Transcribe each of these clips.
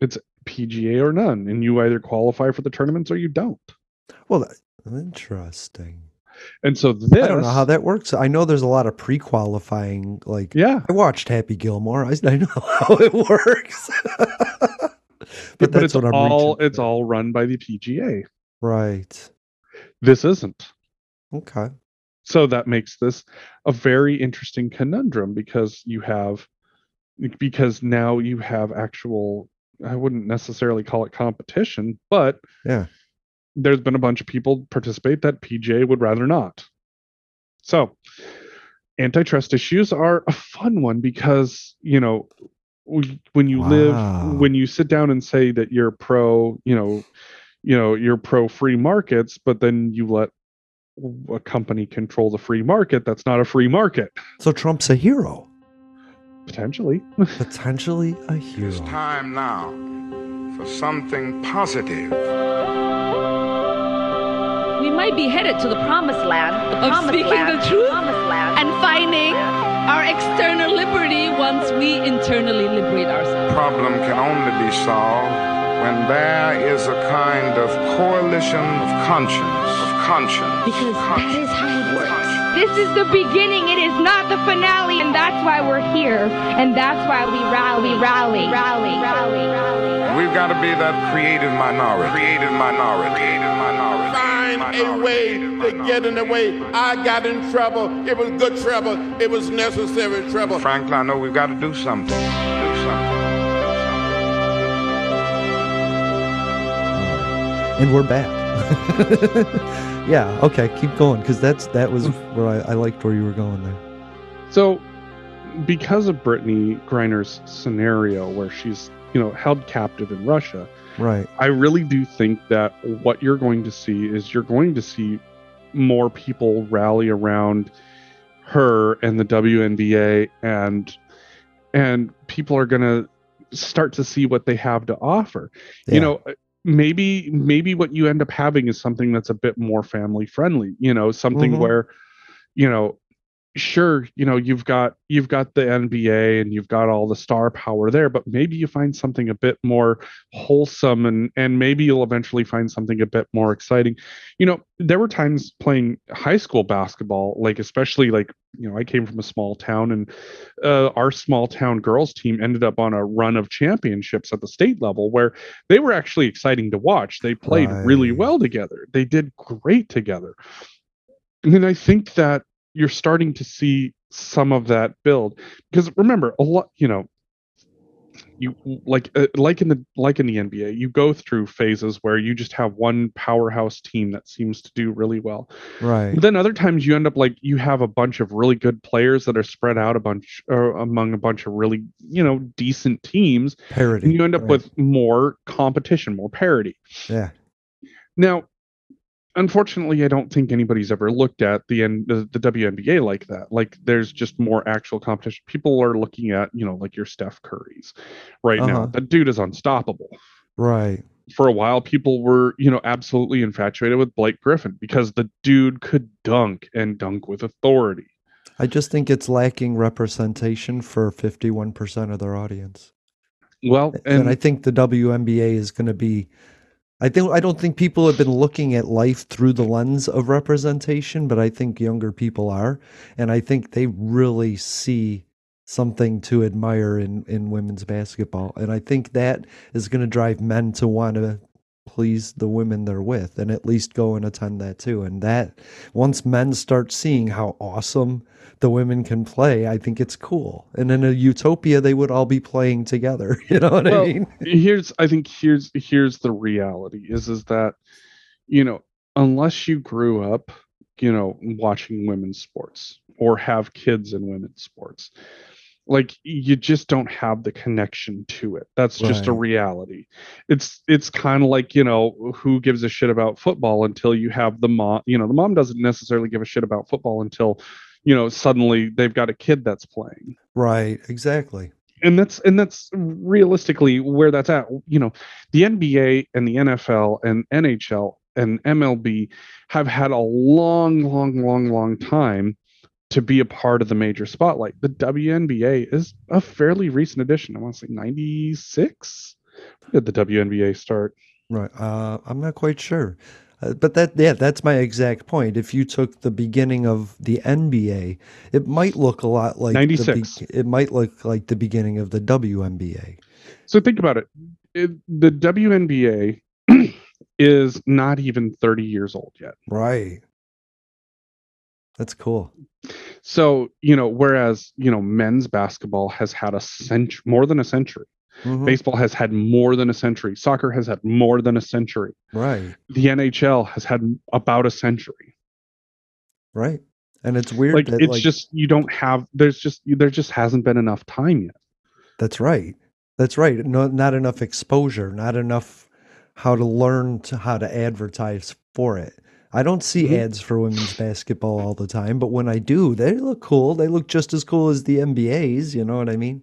it's PGA or none, and you either qualify for the tournaments or you don't. Well, that, interesting. And so this, I don't know how that works. I know there's a lot of pre-qualifying. Like, Yeah, I watched Happy Gilmore. I, I know how it works. but, but, that's it's what I'm all. It's for. all run by the PGA. right. This isn't. Okay. So that makes this a very interesting conundrum because you have because now you have actual I wouldn't necessarily call it competition, but Yeah. there's been a bunch of people participate that PJ would rather not. So antitrust issues are a fun one because, you know, when you Wow. live when you sit down and say that you're pro, you know, you know, you're pro free markets, but then you let a company control the free market, that's not a free market So Trump's a hero, potentially. potentially a huge It's time now for something positive. We might be headed to the promised land. The Of promised speaking land, the truth promised land. and finding our external liberty once we internally liberate ourselves. The problem can only be solved when there is a kind of coalition of conscience. Of conscience. Because that conscience, is how it works. Conscience. This is the beginning. It is not the finale, and that's why we're here, and that's why we rally, rally, rally, rally, rally. We've got to be that creative minority. Creative minority. Creative minority. find a way Creative to get in the way. I got in trouble. It was good trouble. It was necessary trouble. Franklin, I know we've got to do something. Do something. and we're back. yeah. Okay. Keep going because that's that was where I, I liked where you were going there. So, because of Brittney Griner's scenario where she's, you know, held captive in Russia, Right. I really do think that what you're going to see is you're going to see more people rally around her and the WNBA and and people are going to start to see what they have to offer. Yeah. You know, maybe maybe what you end up having is something that's a bit more family friendly, you know, something Mhm. where you know sure you know you've got you've got the nba and you've got all the star power there but maybe you find something a bit more wholesome and and maybe you'll eventually find something a bit more exciting. You know there were times playing high school basketball like especially like you know i came from a small town and uh, our small town girls team ended up on a run of championships at the state level where they were actually exciting to watch. They played really well together. They did great together. And i think that you're starting to see some of that build because remember a lot you know you like uh, like in the like in the NBA you go through phases where you just have one powerhouse team that seems to do really well Right. then other times you end up like you have a bunch of really good players that are spread out a bunch uh, among a bunch of really you know decent teams Parody. and you end up right. with more competition more parity yeah. now, unfortunately, I don't think anybody's ever looked at the N- the, the WNBA like that. Like, there's just more actual competition. People are looking at, you know, like your Steph Curry's right now. Uh-huh. The dude is unstoppable. Right. For a while, people were, you know, absolutely infatuated with Blake Griffin because the dude could dunk and dunk with authority. I just think it's lacking representation for 51% of their audience. Well, And, and, I think the WNBA is going to be I think I don't think people have been looking at life through the lens of representation, but I think younger people are and I think they really see something to admire in in women's basketball. And I think that is going to drive men to want to please the women they're with and at least go and attend that too. And that once men start seeing how awesome the women can play, I think it's cool. And in a utopia they would all be playing together. You know what well, I mean? here's I think here's here's the reality is is that you know unless you grew up you know watching women's sports or have kids in women's sports like you just don't have the connection to it. That's just a reality. It's it's kind of like you know who gives a shit about football until you have the mom you know the mom doesn't necessarily give a shit about football until you know suddenly they've got a kid that's playing. Right, exactly. and that's and that's realistically where that's at. You know the nba and the nfl and nhl and mlb have had a long long long long time to be a part of the major spotlight the WNBA is a fairly recent addition i want to say 96 Did the WNBA start? Right. Uh, I'm not quite sure. Uh, but that yeah, that's my exact point. If you took the beginning of the NBA, it might look a lot like the 96. be- it might look like the beginning of the WNBA. So think about it. it the WNBA is not even 30 years old yet. Right. That's cool. So, you know, whereas, you know, men's basketball has had a century, more than a century. Mhm. Baseball has had more than a century. Soccer has had more than a century. Right. The NHL has had about a century. Right. And it's weird Like that it's like just you don't have there's just there just hasn't been enough time yet. that's right. That's right. No, not enough exposure, not enough how to learn to how to advertise for it. I don't see Mhm. ads for women's basketball all the time, but when I do, they look cool. They look just as cool as the NBA's, you know what I mean?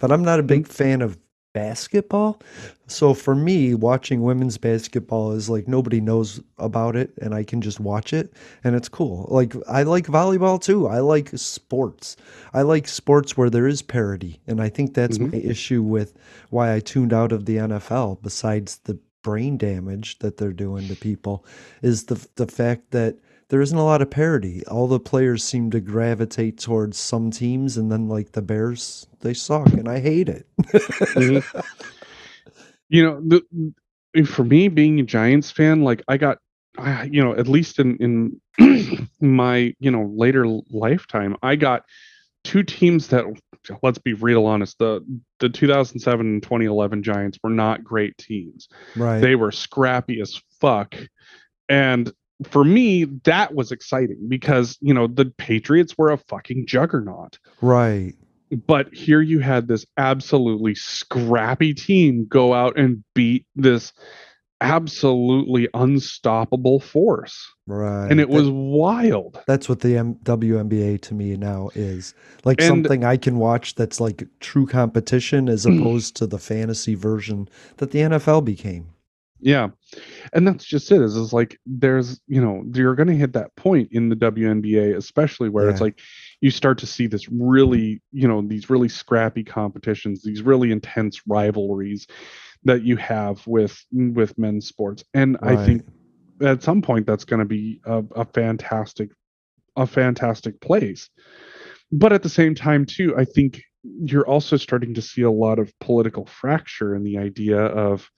But I'm not a big fan of basketball. So for me, watching women's basketball is like nobody knows about it and I can just watch it and it's cool. Like I like volleyball too. I like sports. I like sports where there is parity. And I think that's Mhm. my issue with why I tuned out of the NFL besides the brain damage that they're doing to people is the the fact that there isn't a lot of parity. All the players seem to gravitate towards some teams and then like the Bears, they suck and I hate it. Mm-hmm. you know, the, for me being a Giants fan, like I got, I, you know, at least in in my you know later lifetime, I got two teams that let's be real honest the the 2007 and 2011 Giants were not great teams. Right. They were scrappy as fuck, and for me that was exciting because you know the Patriots were a fucking juggernaut right. but here you had this absolutely scrappy team go out and beat this absolutely unstoppable force Right. and it That- was wild That's what the M- WNBA to me now is. Like And- something I can watch that's like true competition as opposed to the fantasy version that the NFL became. Yeah. And that's just it is, is like there's you know you're going to hit that point in the WNBA especially where it's like you start to see this really you know these really scrappy competitions these really intense rivalries that you have with with men's sports. And i think at some point that's going to be a, a fantastic a fantastic place. But at the same time too i think you're also starting to see a lot of political fracture in the idea of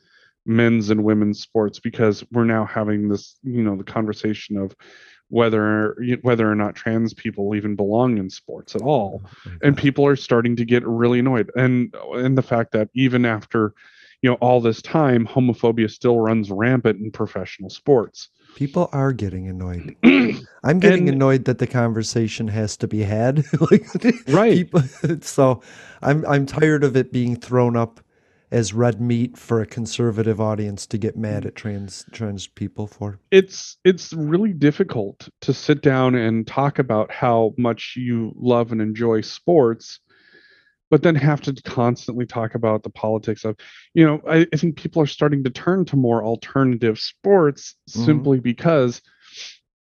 men's and women's sports because we're now having this you know the conversation of whether whether or not trans people even belong in sports at all oh, and people are starting to get really annoyed and and the fact that even after you know all this time homophobia still runs rampant in professional sports People are getting annoyed. I'm getting And- annoyed that the conversation has to be had. like, Right. people- so I'm I'm tired of it being thrown up as red meat for a conservative audience to get mad at trans trans people for. it's it's really difficult to sit down and talk about how much you love and enjoy sports but then have to constantly talk about the politics of you know i, I think people are starting to turn to more alternative sports Mhm. simply because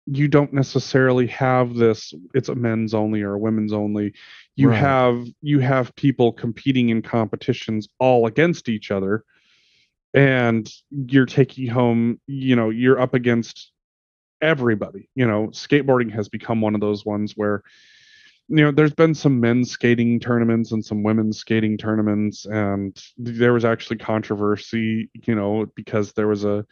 you don't necessarily have this it's a men's only or a women's only you Right. have you have people competing in competitions all against each other and you're taking home you know you're up against everybody you know skateboarding has become one of those ones where you know there's been some men's skating tournaments and some women's skating tournaments and there was actually controversy you know because there was a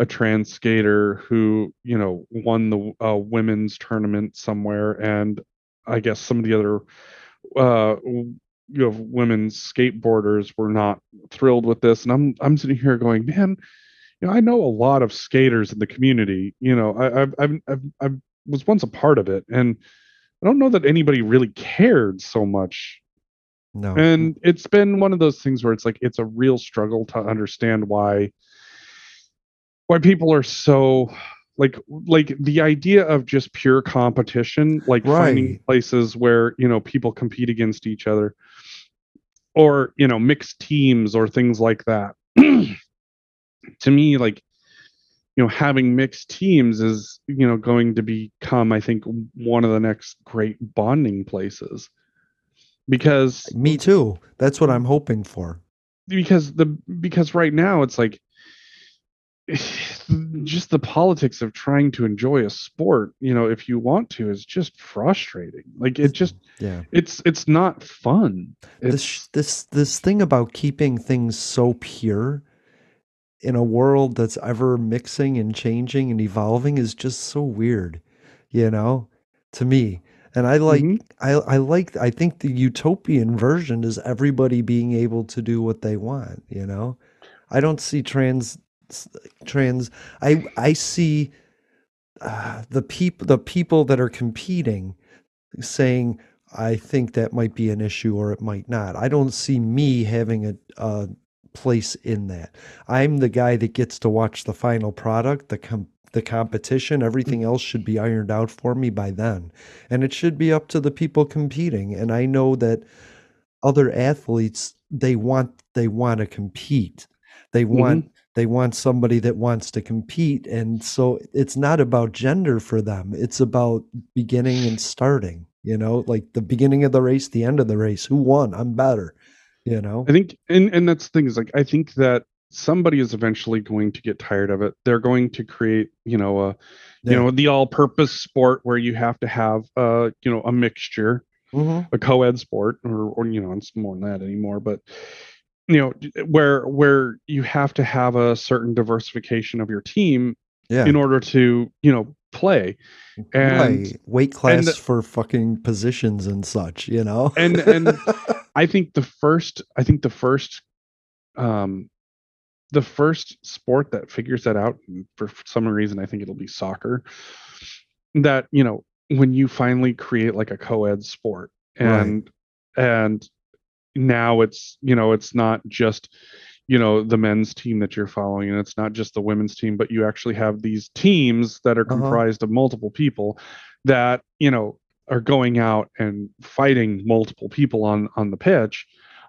a trans skater who you know won the uh, women's tournament somewhere and i guess some of the other uh you know women's skateboarders were not thrilled with this and i'm i'm sitting here going man you know i know a lot of skaters in the community you know i i've i've, I've, i was once a part of it and i don't know that anybody really cared so much No. and it's been one of those things where it's like it's a real struggle to understand why why people are so like like the idea of just pure competition like finding places where you know people compete against each other or you know mixed teams or things like that to me like you know having mixed teams is you know going to become i think one of the next great bonding places because Me too. That's what I'm hoping for. because the because right now it's like just the politics of trying to enjoy a sport you know if you want to is just frustrating like it just Yeah. it's it's not fun it's this this this thing about keeping things so pure in a world that's ever mixing and changing and evolving is just so weird you know to me and i like Mhm. i i like i think the utopian version is everybody being able to do what they want you know i don't see trans trans i i see uh, the people the people that are competing saying I think that might be an issue or it might not. I don't see me having a, a place in that. I'm the guy that gets to watch the final product, the com- the competition. Everything else should be ironed out for me by then, and it should be up to the people competing. And I know that other athletes they want they want to compete. They want they want somebody that wants to compete and so it's not about gender for them it's about beginning and starting you know like the beginning of the race the end of the race who won i'm better you know I think, and and that's the thing is like I think that somebody is eventually going to get tired of it. They're going to create, you know, a you Yeah. know the all-purpose sport where you have to have, uh, you know, a mixture, Mhm. a co-ed sport, or or you know, it's more than that anymore, but you know, where where you have to have a certain diversification of your team yeah in order to, you know, play. And right weight class the- for fucking positions and such you know and and I think the first I think the first um the first sport that figures that out for some reason I think it'll be soccer that you know when you finally create like a co-ed sport Right. and and now it's you know it's not just you know the men's team that you're following and it's not just the women's team but you actually have these teams that are Uh-huh. comprised of multiple people that you know are going out and fighting multiple people on on the pitch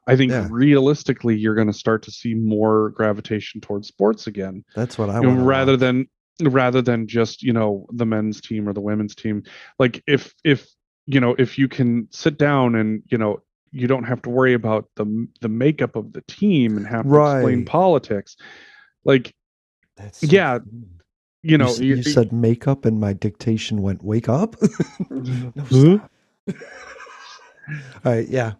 i think Yeah. realistically you're going to start to see more gravitation towards sports again that's what i want rather than rather than just you know the men's team or the women's team like if if you know if you can sit down and you know you don't have to worry about the the makeup of the team and have to explain politics like That's so yeah, you know you, s- you said makeup and my dictation went wake up no. All right, yeah.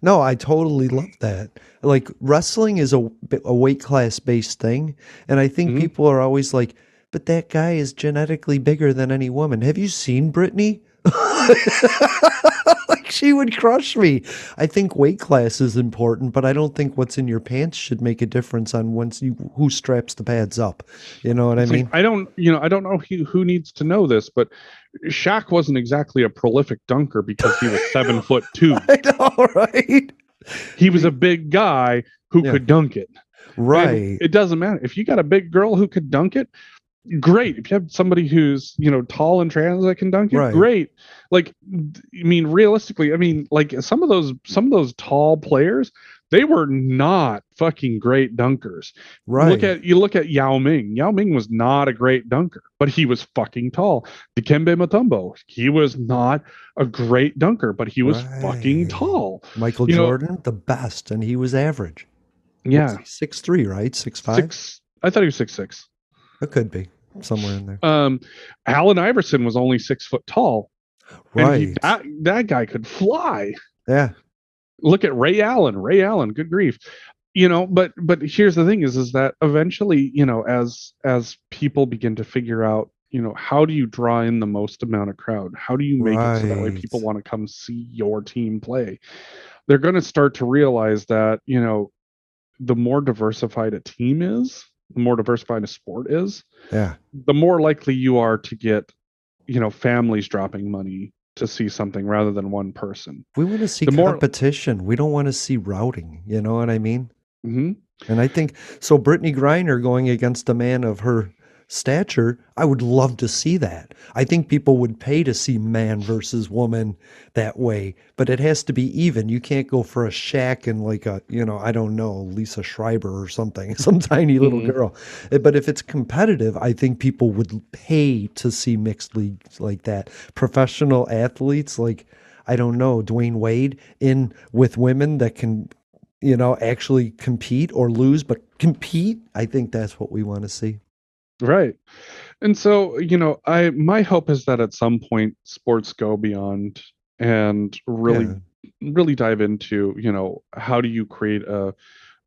No, I totally love that. Like wrestling is a, a weight class based thing, and I think Mhm. people are always like, "But that guy is genetically bigger than any woman." Have you seen Brittney? like she would crush me. I think weight class is important, but I don't think what's in your pants should make a difference on once you who straps the pads up. You know what I mean? I don't, you know, I don't know who, who needs to know this, but Shaq wasn't exactly a prolific dunker because he was seven foot two. I know, right? He was a big guy who Yeah. could dunk it. And Right. it doesn't matter if you got a big girl who could dunk it. Great. If you have somebody who's you know tall and trans that can dunk it, Right. great. Like, I mean, realistically, I mean, like some of those some of those tall players, they were not fucking great dunkers. Right. Look at you look at Yao Ming. Yao Ming was not a great dunker, but he was fucking tall. Dikembe Mutombo, he was not a great dunker, but he was fucking tall. Michael you know- Jordan, the best, and he was average. Yeah, six three, right? Six five. six. I thought he was six six. It could be somewhere in there. Um, Allen Iverson was only six foot tall, Right. he, that that guy could fly. yeah. Look at Ray Allen. Ray Allen, good grief. You know, but but here's the thing: is is that eventually, you know, as as people begin to figure out, you know, how do you draw in the most amount of crowd? How do you make it so that way people want to come see your team play? They're going to start to realize that you know, the more diversified a team is, more diversified a sport is, Yeah. the more likely you are to get, you know, families dropping money to see something rather than one person. We want to see The more- competition. We don't want to see routing. You know what I mean? hmm And I think so. Brittney Griner going against a man of her stature, I would love to see that. I think people would pay to see man versus woman that way, but it has to be even. You can't go for a Shaq and like a, you know, I don't know, Lisa Schreiber or something, some tiny little Mhm. girl. Uh, But if it's competitive, I think people would pay to see mixed leagues like that. Professional athletes, like, I don't know, Dwyane Wade in with women that can you know, actually compete or lose, but compete. I think that's what we want to see. Right. And so, you know, I my hope is that at some point sports go beyond and really Yeah. really dive into, you know, how do you create a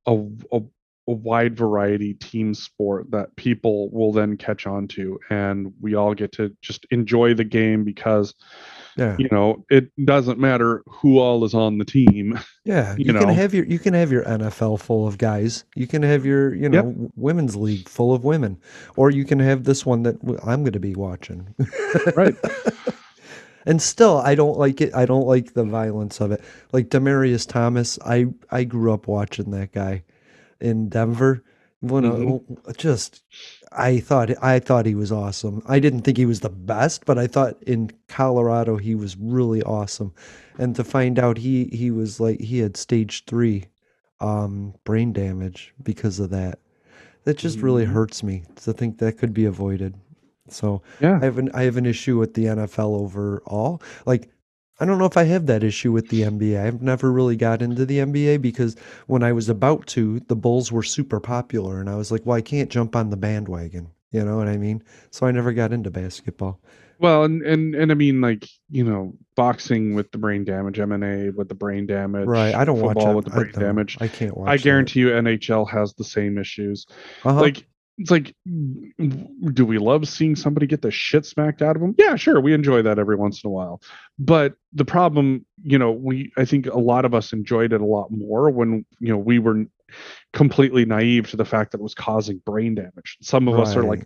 a, a a wide variety team sport that people will then catch on to and we all get to just enjoy the game because Yeah. you know it doesn't matter who all is on the team Yeah, you you, can have your you can have your NFL full of guys. You can have your you know Yep. women's league full of women, or you can have this one that I'm going to be watching. right and still, I don't like it. I don't like the violence of it. Like Demaryius Thomas, I I grew up watching that guy in Denver. One of- Mhm. just I thought I thought he was awesome. I didn't think he was the best, but I thought in Colorado he was really awesome. And to find out he he was like he had stage 3 um brain damage because of that. That just really Mhm. hurts me to think that could be avoided. So yeah I have an I have an issue with the NFL overall. Like I don't know if I have that issue with the NBA. I've never really got into the NBA because when I was about to, the Bulls were super popular and I was like, well, I can't jump on the bandwagon. You know what I mean? So I never got into basketball. well and and and i mean like you know boxing with the brain damage mma with the brain damage Right. I don't watch football it. with the brain don't. damage I can't watch i that. guarantee you nhl has the same issues Uh-huh. like it's like do we love seeing somebody get the shit smacked out of them yeah sure we enjoy that every once in a while but the problem you know we i think a lot of us enjoyed it a lot more when you know we were completely naive to the fact that it was causing brain damage some of us are like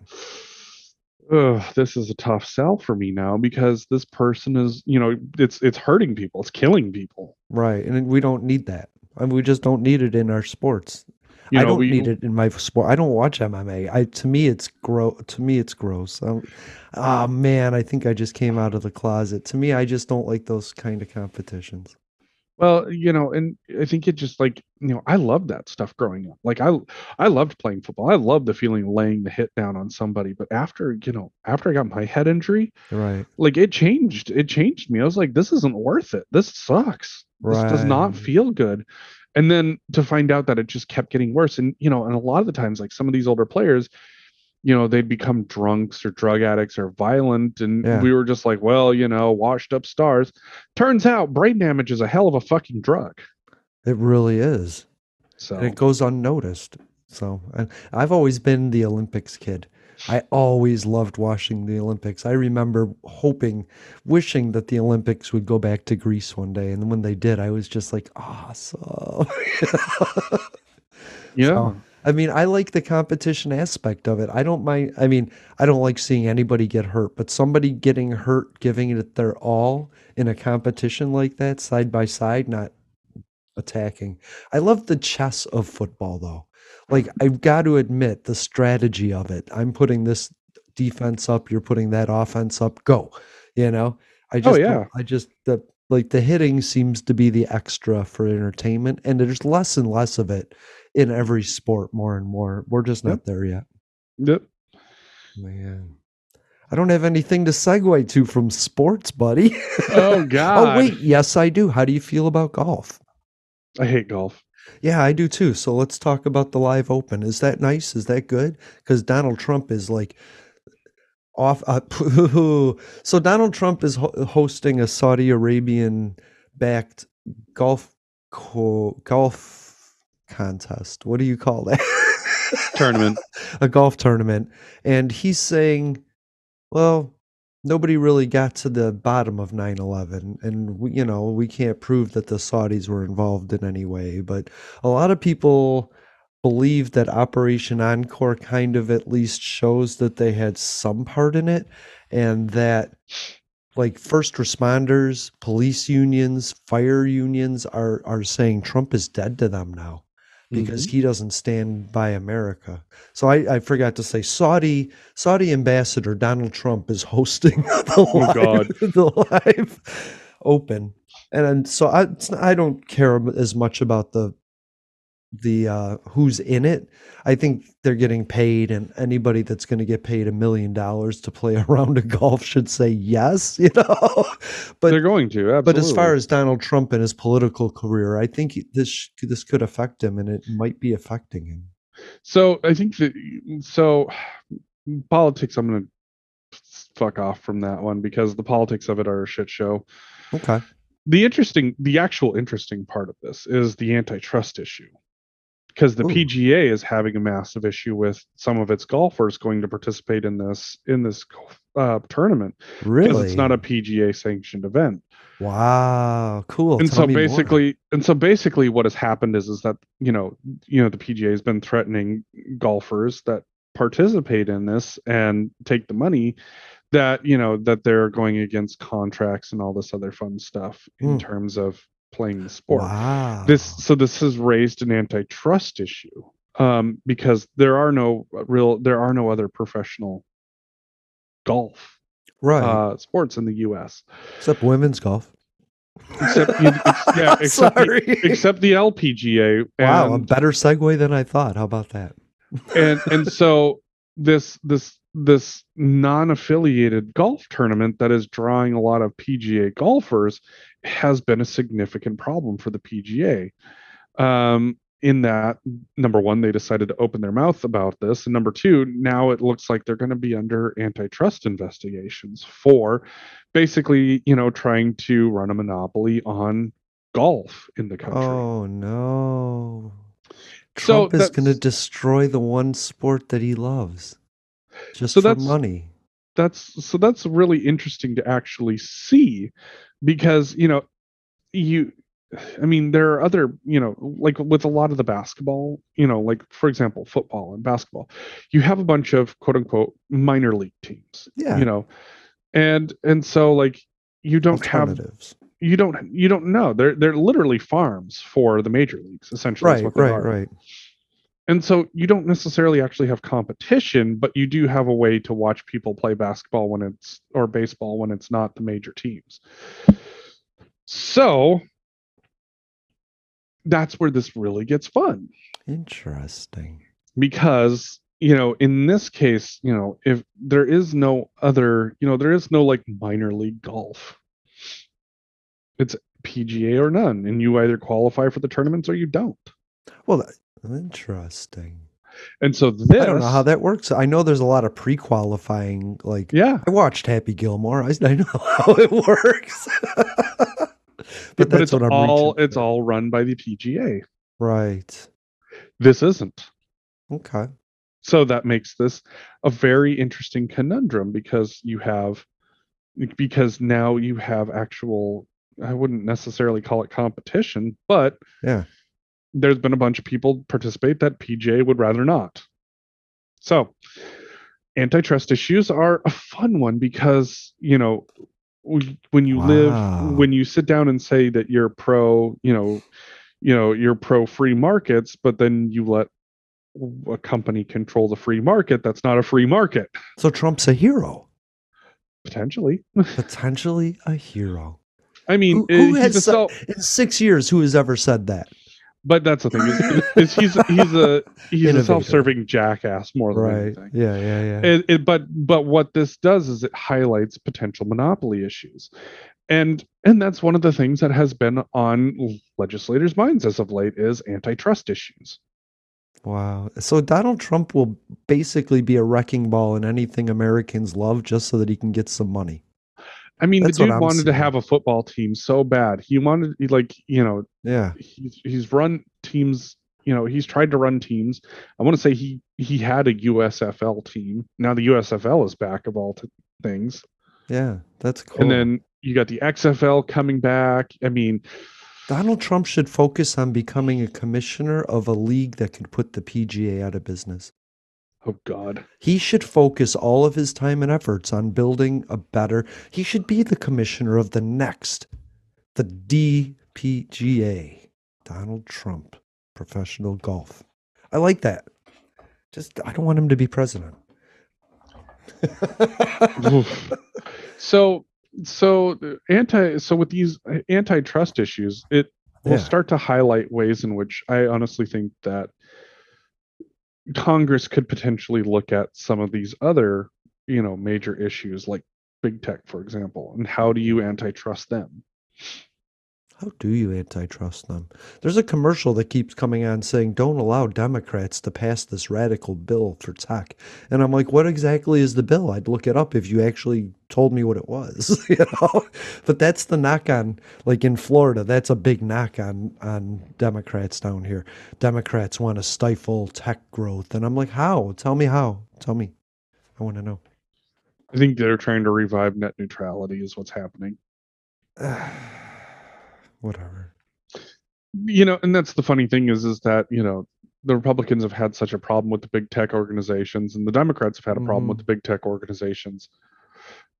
Ugh, this is a tough sell for me now because this person is you know it's it's hurting people it's killing people right. And we don't need that. I mean, we just don't need it in our sports. You I don't we need it in my sport. I don't watch MMA. I to me it's gross. To me it's gross. Um, oh man, I think I just came out of the closet. To me, I just don't like those kind of competitions. Well, you know, and I think it just like, you know, I loved that stuff growing up. Like I I loved playing football. I loved the feeling of laying the hit down on somebody. But after, you know, after I got my head injury, Right. like it changed. It changed me. I was like, this isn't worth it. This sucks. This does not feel good. And then to find out that it just kept getting worse. And, you know, and a lot of the times, like some of these older players, you know, they'd become drunks or drug addicts or violent. And Yeah. we were just like, well, you know, washed up stars. Turns out brain damage is a hell of a fucking drug. It really is. So And it goes unnoticed. So I, I've always been the Olympics kid. I always loved watching the Olympics. I remember hoping, wishing that the Olympics would go back to Greece one day. And when they did, I was just like, awesome. yeah. So, I mean, I like the competition aspect of it. I don't mind. I mean, I don't like seeing anybody get hurt, but somebody getting hurt, giving it their all in a competition like that, side by side, not attacking. I love the chess of football, though. Like, I've got to admit the strategy of it. I'm putting this defense up, you're putting that offense up. Go. You know, I oh, just, don't- yeah. I just, the, like the hitting seems to be the extra for entertainment, and there's less and less of it in every sport more and more. We're just not Yep. there yet. Yep. Man. I don't have anything to segue to from sports, buddy. Oh, oh God. oh wait, yes I do. How do you feel about golf? I hate golf. Yeah, I do too. So let's talk about the LIV open. Is that nice? Is that good? Because Donald Trump is like off. Uh, so Donald Trump is ho- hosting a Saudi Arabian backed golf co- golf contest. What do you call that? Tournament. a golf tournament, and he's saying, "Well, nobody really got to the bottom of 9/11, and we, you know we can't prove that the Saudis were involved in any way, but a lot of people." believe that Operation Encore kind of at least shows that they had some part in it and that like first responders, police unions, fire unions are are saying Trump is dead to them now because mm-hmm. he doesn't stand by America. So I, I forgot to say Saudi Saudi ambassador Donald Trump is hosting the oh, LIV, God. the LIV open. And then, so I I don't care as much about the the uh, who's in it. I think they're getting paid, and anybody that's going to get paid a million dollars to play around a round of golf should say yes. You know, but They're going to. Absolutely. but as far as Donald Trump and his political career, I think this this could affect him, and it might be affecting him. So I think that so politics. I'm gonna fuck off from that one because the politics of it are a shit show. Okay. The interesting, the actual interesting part of this is the antitrust issue, because the Ooh. PGA is having a massive issue with some of its golfers going to participate in this in this uh, tournament because Really? it's not a PGA sanctioned event. wow. Cool. and Tell so me more. basically and so basically what has happened is is that you know you know the PGA has been threatening golfers that participate in this and take the money that you know that they're going against contracts and all this other fun stuff in Hmm. terms of playing the sport wow. this so this has raised an antitrust issue um because there are no real there are no other professional golf right. uh sports in the US Except women's golf. except you, yeah except the, Sorry. except the LPGA. wow, a better segue than I thought. How about that? and and so this this this non-affiliated golf tournament that is drawing a lot of PGA golfers has been a significant problem for the PGA. Um, in that, number one, they decided to open their mouth about this, and number two, now it looks like they're going to be under antitrust investigations for basically, you know, trying to run a monopoly on golf in the country. Oh no. So Trump is going to destroy the one sport that he loves. Just So for money. that's so that's really interesting to actually see because you know you i mean there are other you know like with a lot of the basketball you know like for example football and basketball you have a bunch of quote unquote minor league teams Yeah. you know and and so like you don't have you don't you don't know they're they're literally farms for the major leagues essentially Right, right, are. right. And so you don't necessarily actually have competition, but you do have a way to watch people play basketball when it's or baseball when it's not the major teams. So that's where this really gets fun Interesting. because you know in this case you know if there is no other you know there is no like minor league golf it's pga or none and you either qualify for the tournaments or you don't Well, interesting. and so this I don't know how that works. I know there's a lot of pre-qualifying. Like, yeah I watched Happy Gilmore. I, I know how it works. but but, that's it's what I'm all it's for. all run by the pga right. this isn't Okay. so that makes this a very interesting conundrum because you have because now you have actual i wouldn't necessarily call it competition but Yeah. There's been a bunch of people participate that pj would rather not so antitrust issues are a fun one because you know when you Wow. live when you sit down and say that you're pro you know you know you're pro free markets but then you let a company control the free market that's not a free market So Trump's a hero, potentially potentially a hero. i mean Who, uh, who has said- self- in six years? Who has ever said that? But that's the thing is, is he's he's a he's a self-serving jackass more than Right. anything Yeah. Yeah. Yeah. it, it, but but what this does is it highlights potential monopoly issues and and that's one of the things that has been on legislators minds as of late is antitrust issues Wow. So Donald Trump will basically be a wrecking ball in anything Americans love just so that he can get some money. I mean That's the dude wanted to have a football team so bad he wanted he, like you know Yeah. he's he's run teams you know he's tried to run teams i want to say he he had a usfl team now the usfl is back of all t- things Yeah. That's cool. and then you got the xfl coming back i mean Donald Trump should focus on becoming a commissioner of a league that could put the PGA out of business. Oh god He should focus all of his time and efforts on building a better. He should be the commissioner of the next, the DPGA. Donald Trump, professional golf. I like that. Just, I don't want him to be president. So so anti so with these uh, antitrust issues it will Yeah. start to highlight ways in which I honestly think that Congress could potentially look at some of these other, you know, major issues like big tech, for example, and how do you antitrust them? How do you antitrust them? There's a commercial that keeps coming on saying, don't allow Democrats to pass this radical bill for tech. And I'm like, what exactly is the bill? I'd look it up if you actually told me what it was, you know? But that's the knock on, like in Florida, that's a big knock on, on Democrats down here. Democrats want to stifle tech growth. And I'm like, how? Tell me how. Tell me. I want to know. I think they're trying to revive net neutrality, is what's happening. Whatever. You know, and that's the funny thing is, is that you know the Republicans have had such a problem with the big tech organizations, and the Democrats have had a problem with the mm-hmm. big tech organizations.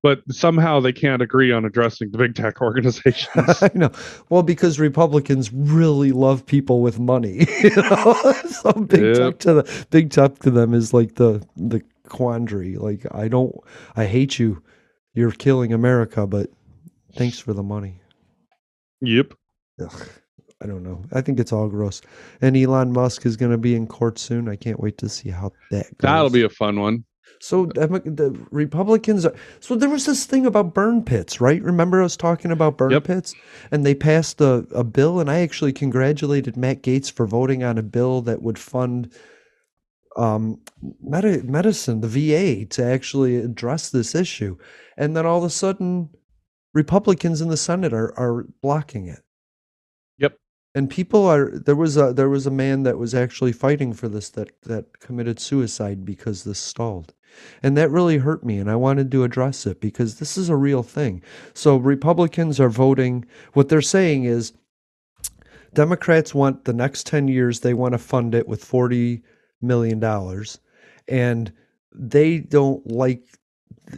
But somehow they can't agree on addressing the big tech organizations. I know. Well, because Republicans really love people with money. You know, so big Yep. tech to the big tech to them is like the the quandary. Like I don't, I hate you. You're killing America, but thanks for the money. Yep. Ugh, I don't know. I think it's all gross. And Elon Musk is going to be in court soon. I can't wait to see how that goes. That'll be a fun one. So the Republicans. Are, so there was this thing about burn pits, right? Remember I was talking about burn Yep. pits, and they passed a, a bill, and I actually congratulated Matt Gaetz for voting on a bill that would fund um, medi- medicine, the VA, to actually address this issue. And then all of a sudden, Republicans in the Senate are are blocking it. Yep. And people are there was a there was a man that was actually fighting for this that that committed suicide because this stalled. And that really hurt me and I wanted to address it because this is a real thing. So Republicans are voting what they're saying is Democrats want the next 10 years they want to fund it with 40 million dollars and they don't like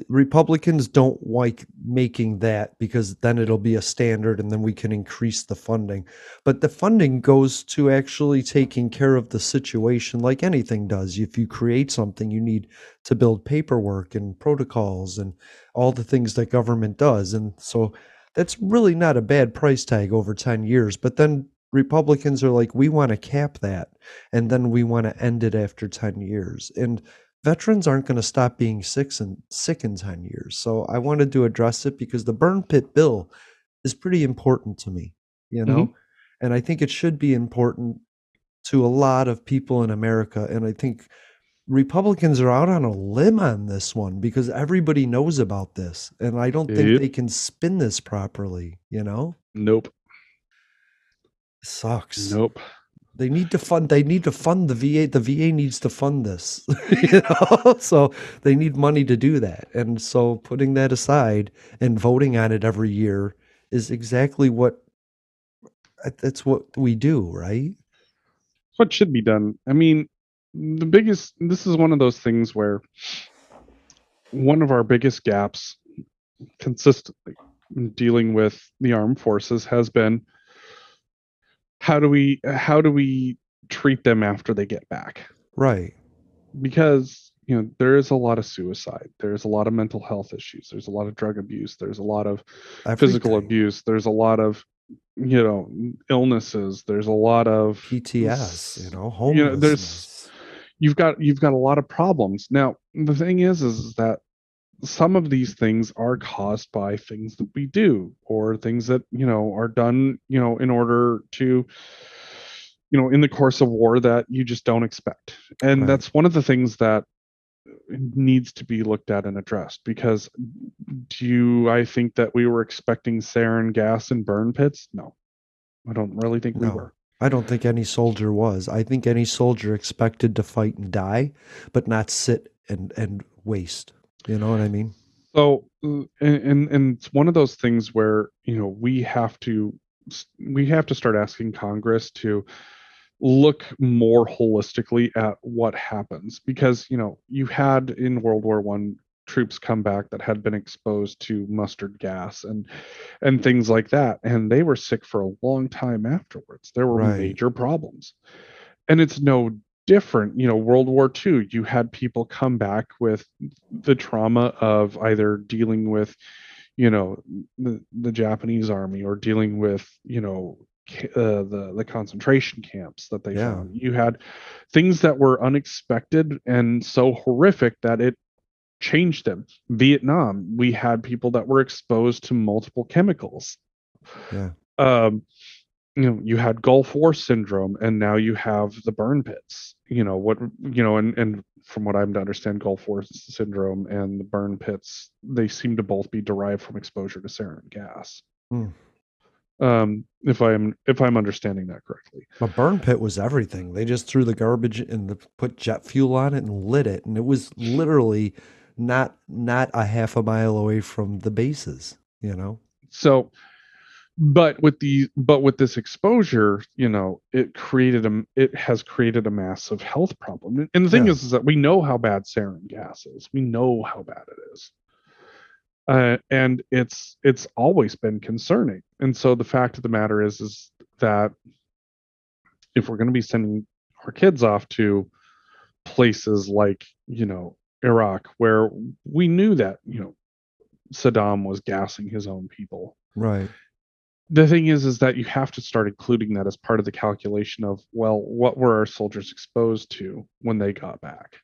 Republicans don't like making that because then it'll be a standard and then we can increase the funding. But the funding goes to actually taking care of the situation like anything does. If you create something, you need to build paperwork and protocols and all the things that government does. And so that's really not a bad price tag over 10 years. But then Republicans are like, we want to cap that and then we want to end it after 10 years. And veterans aren't going to stop being sick in, sick in 10 years. So I wanted to address it because the burn pit bill is pretty important to me, you know? Mm-hmm. And I think it should be important to a lot of people in America. And I think Republicans are out on a limb on this one because everybody knows about this. And I don't think they can spin this properly, you know? Nope. It sucks. Nope. They need to fund. They need to fund the VA. The VA needs to fund this, you know. So they need money to do that, and so putting that aside and voting on it every year is exactly what. That's what we do, right? what should be done. I mean, the biggest this is one of those things where one of our biggest gaps consistently in dealing with the armed forces has been how do we uh, how do we treat them after they get back? Right. Because you know there is a lot of suicide there's a lot of mental health issues there's a lot of drug abuse there's a lot of physical abuse there's a lot of you know illnesses there's a lot of PTS, you know, you know, there's- homelessness. you've got you've got a lot of problems now the thing is is that some of these things are caused by things that we do or things that you know are done you know in order to you know in the course of war that you just don't expect and Right. that's one of the things that uh, needs to be looked at and addressed because do you i think that we were expecting sarin gas and burn pits no i don't really think we No. were I don't think any soldier was. I think any soldier expected to fight and die, but not sit and and waste. You know what I mean? So, uh, and, and and it's one of those things where you know we have to we have to start asking Congress to look more holistically at what happens because you know you had in World War One troops come back that had been exposed to mustard gas and and things like that and they were sick for a long time afterwards there were Right. major problems and it's no different you know world war ii you had people come back with the trauma of either dealing with you know the, the japanese army or dealing with you know uh, the the concentration camps that they Yeah. found. You had things that were unexpected and so horrific that it changed them. Vietnam, we had people that were exposed to multiple chemicals. Yeah. Um, you know, you had Gulf War syndrome, and now you have the burn pits. You know what? You know, and and from what I'm to understand, Gulf War syndrome and the burn pits, they seem to both be derived from exposure to sarin gas. Hmm. Um, if I'm if I'm understanding that correctly. A burn pit was everything. They just threw the garbage and the, put jet fuel on it and lit it, and it was literally not not a half a mile away from the bases. You know. so but with the but with this exposure you know it created a it has created a massive health problem And- the thing Yeah. is, is that we know how bad sarin gas is we know how bad it is uh, and it's it's always been concerning and so the fact of the matter is is that if we're going to be sending our kids off to places like you know iraq where we knew that you know saddam was gassing his own people Right. The thing is is that you have to start including that as part of the calculation of well what were our soldiers exposed to when they got back?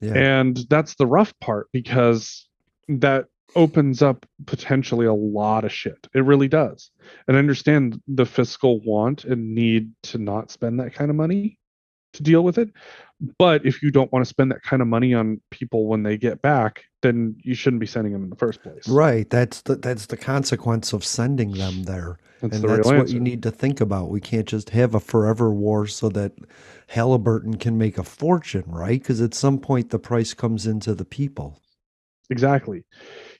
Yeah. and that's the rough part because that opens up potentially a lot of shit. It really does. And I understand the fiscal want and need to not spend that kind of money to deal with it but if you don't want to spend that kind of money on people when they get back then you shouldn't be sending them in the first place Right. That's the that's the consequence of sending them there. that's and the that's what answer you need to think about. We can't just have a forever war so that Halliburton can make a fortune, right? Because at some point the price comes into the people. exactly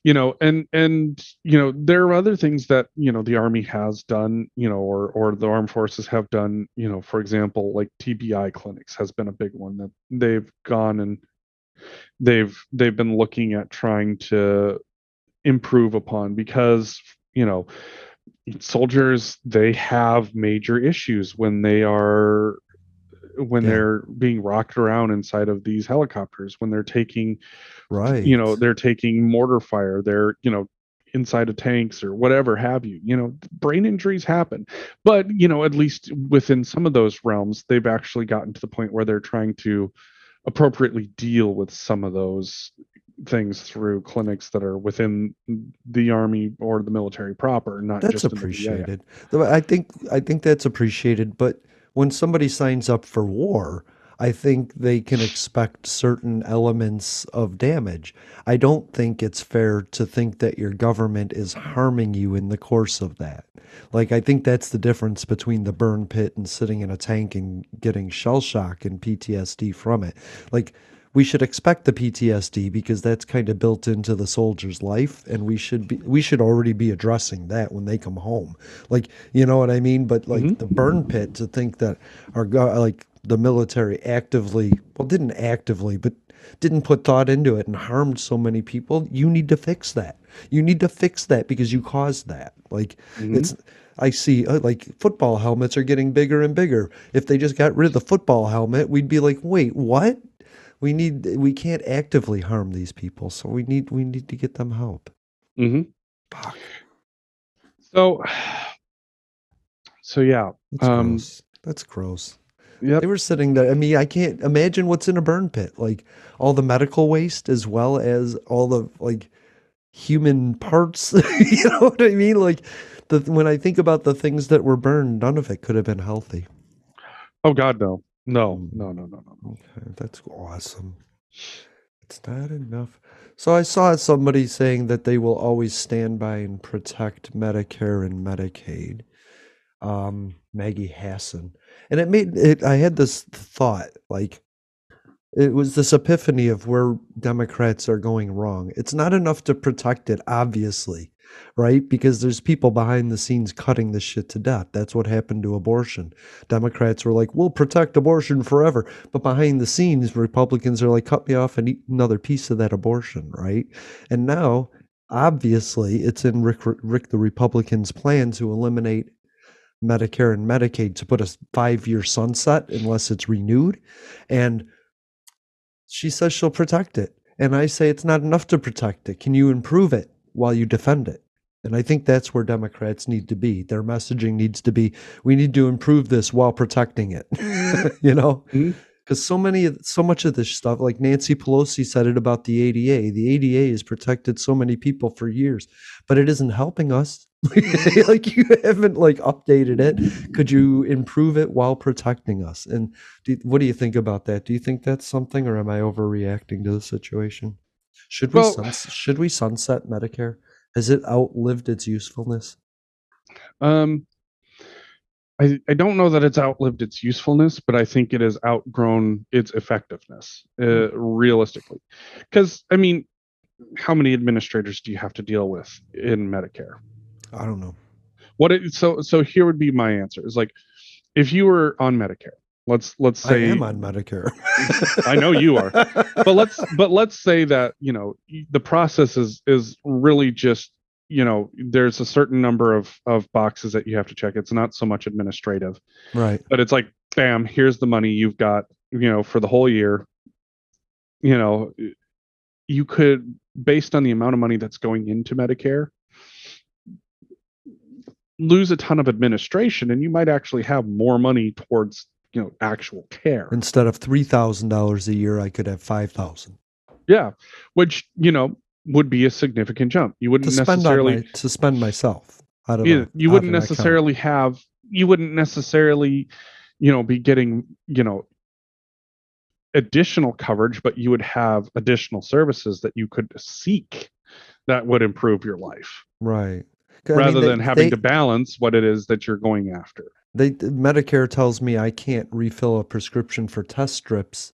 you know and and you know there are other things that you know the army has done you know or or the armed forces have done you know for example like tbi clinics has been a big one that they've gone and they've they've been looking at trying to improve upon because you know soldiers they have major issues when they are when Yeah. they're being rocked around inside of these helicopters when they're taking Right. you know they're taking mortar fire they're you know inside of tanks or whatever have you you know brain injuries happen but you know at least within some of those realms they've actually gotten to the point where they're trying to appropriately deal with some of those things through clinics that are within the army or the military proper not that's just in the VA. appreciated. I think I think that's appreciated, but when somebody signs up for war, I think they can expect certain elements of damage. I don't think it's fair to think that your government is harming you in the course of that. Like I think that's the difference between the burn pit and sitting in a tank and getting shell shock and PTSD from it. Like we should expect the PTSD because that's kind of built into the soldier's life and we should be we should already be addressing that when they come home. Like, you know what I mean? But like the burn pit to think that our like the military actively well didn't actively but didn't put thought into it and harmed so many people, you need to fix that. You need to fix that because you caused that. Like it's I see uh, like football helmets are getting bigger and bigger. If they just got rid of the football helmet, we'd be like, "Wait, what?" We need we can't actively harm these people, so we need we need to get them help. Mhm. Fuck. so so yeah That's Um, gross. That's gross. yep They were sitting there. I mean, I can't imagine what's in a burn pit. Like all the medical waste as well as all the like human parts. you know what I mean? Like the when I think about the things that were burned, none of it could have been healthy. oh god no no Mm. no no no no no Okay, that's awesome. It's not enough. So I saw somebody saying that they will always stand by and protect Medicare and Medicaid. Um, Maggie Hassan, and it made it. I had this thought, like it was this epiphany of where Democrats are going wrong. It's not enough to protect it, obviously, right? Because there's people behind the scenes cutting this shit to death. That's what happened to abortion. Democrats were like, we'll protect abortion forever. But behind the scenes, Republicans are like, cut me off and eat another piece of that abortion, right? And now, obviously, it's in Rick, Rick the Republican's plan to eliminate Medicare and Medicaid to put a five year sunset unless it's renewed. And she says she'll protect it. And I say it's not enough to protect it. Can you improve it while you defend it? And I think that's where Democrats need to be. Their messaging needs to be we need to improve this while protecting it. Mm-hmm. you know? Mm-hmm. Because so many so much of this stuff, like Nancy Pelosi said it about the ADA. The ADA has protected so many people for years, but it isn't helping us. like you haven't like updated it. Could you improve it while protecting us? And do, what do you think about that? Do you think that's something, or am I overreacting to the situation? Should we Well- suns- should we sunset Medicare? Has it outlived its usefulness? Um, I I don't know that it's outlived its usefulness, but I think it has outgrown its effectiveness, uh, realistically. Because I mean, how many administrators do you have to deal with in Medicare? I don't know. What it, so so here would be my answer is like, if you were on Medicare, let's let's say I am on Medicare. I know you are. but let's but let's say that you know the process is is really just you know there's a certain number of of boxes that you have to check it's not so much administrative right. but it's like bam here's the money you've got you know for the whole year you know you could based on the amount of money that's going into medicare lose a ton of administration and you might actually have more money towards you know actual care Instead of three thousand dollars a year, I could have five thousand Yeah, which you know would be a significant jump. You wouldn't spend necessarily, my, to spend myself. Out of a- you wouldn't an account. necessarily have, you wouldn't necessarily, you know, be getting, you know, additional coverage, but you would have additional services that you could seek that would improve your life, right. 'Cause, I rather mean, they- than having they- to balance what it is that you're going after. They Medicare tells me I can't refill a prescription for test strips.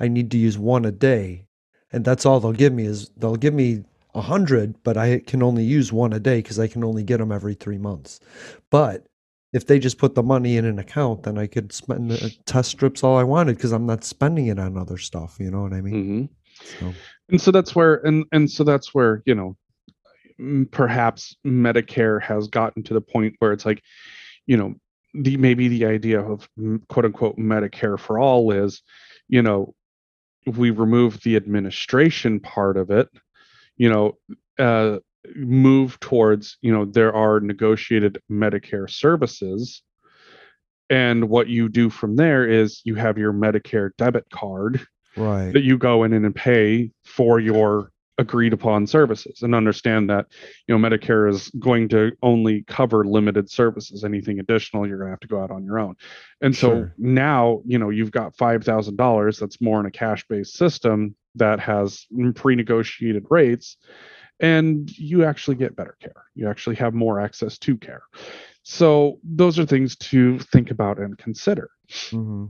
I need to use one a day, and that's all they'll give me is they'll give me a hundred, but I can only use one a day because I can only get them every three months. But if they just put the money in an account, then I could spend uh, test strips all I wanted because I'm not spending it on other stuff. You know what I mean? hmm So, and so that's where and and so that's where you know perhaps medicare has gotten to the point where it's like you know the maybe the idea of quote unquote medicare for all is you know if we remove the administration part of it you know uh move towards you know there are negotiated medicare services and what you do from there is you have your medicare debit card right. that you go in and pay for your agreed upon services and understand that you know medicare is going to only cover limited services. Anything additional you're going to have to go out on your own. And so Sure. now you know you've got $5000 that's more in a cash based system that has pre-negotiated rates and you actually get better care. You actually have more access to care. So those are things to think about and consider. Hmm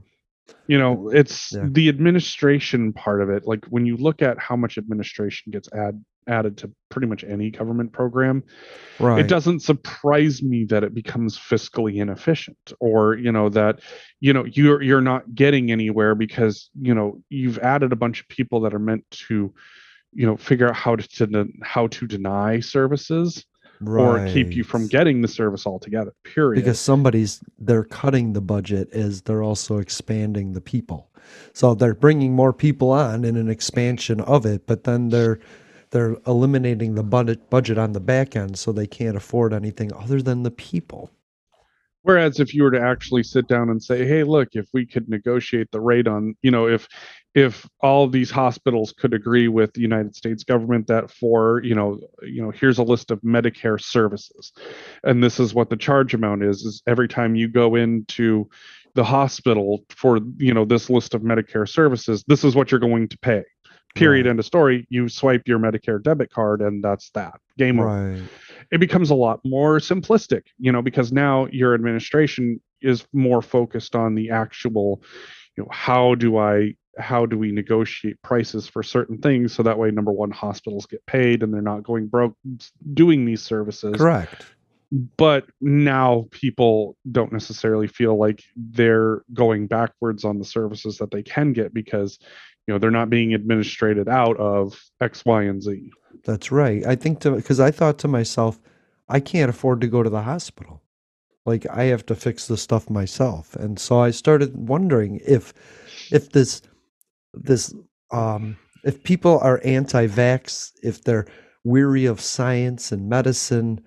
you know it's Yeah. the administration part of it like when you look at how much administration gets add, added to pretty much any government program Right. it doesn't surprise me that it becomes fiscally inefficient or you know that you know you're you're not getting anywhere because you know you've added a bunch of people that are meant to you know figure out how to, to how to deny services or keep you from getting the service altogether period. Because somebody's they're cutting the budget as they're also expanding the people. So they're bringing more people on in an expansion of it but then they're they're eliminating the budget budget on the back end so they can't afford anything other than the people. Whereas if you were to actually sit down and say, "Hey, look, if we could negotiate the rate on, you know, if if all these hospitals could agree with the United States government that for, you know, you know, here's a list of Medicare services, and this is what the charge amount is, is every time you go into the hospital for, you know, this list of Medicare services, this is what you're going to pay. Period. Right. End of story. You swipe your Medicare debit card, and that's that. Game over it becomes a lot more simplistic, you know, because now your administration is more focused on the actual, you know, how do I how do we negotiate prices for certain things so that way number one hospitals get paid and they're not going broke doing these services. Correct. But now people don't necessarily feel like they're going backwards on the services that they can get because you know they're not being administrated out of x y and z. That's right. I think to because i thought to myself i can't afford to go to the hospital. Like i have to fix the stuff myself. And so i started wondering if if this this um if people are anti-vax if they're weary of science and medicine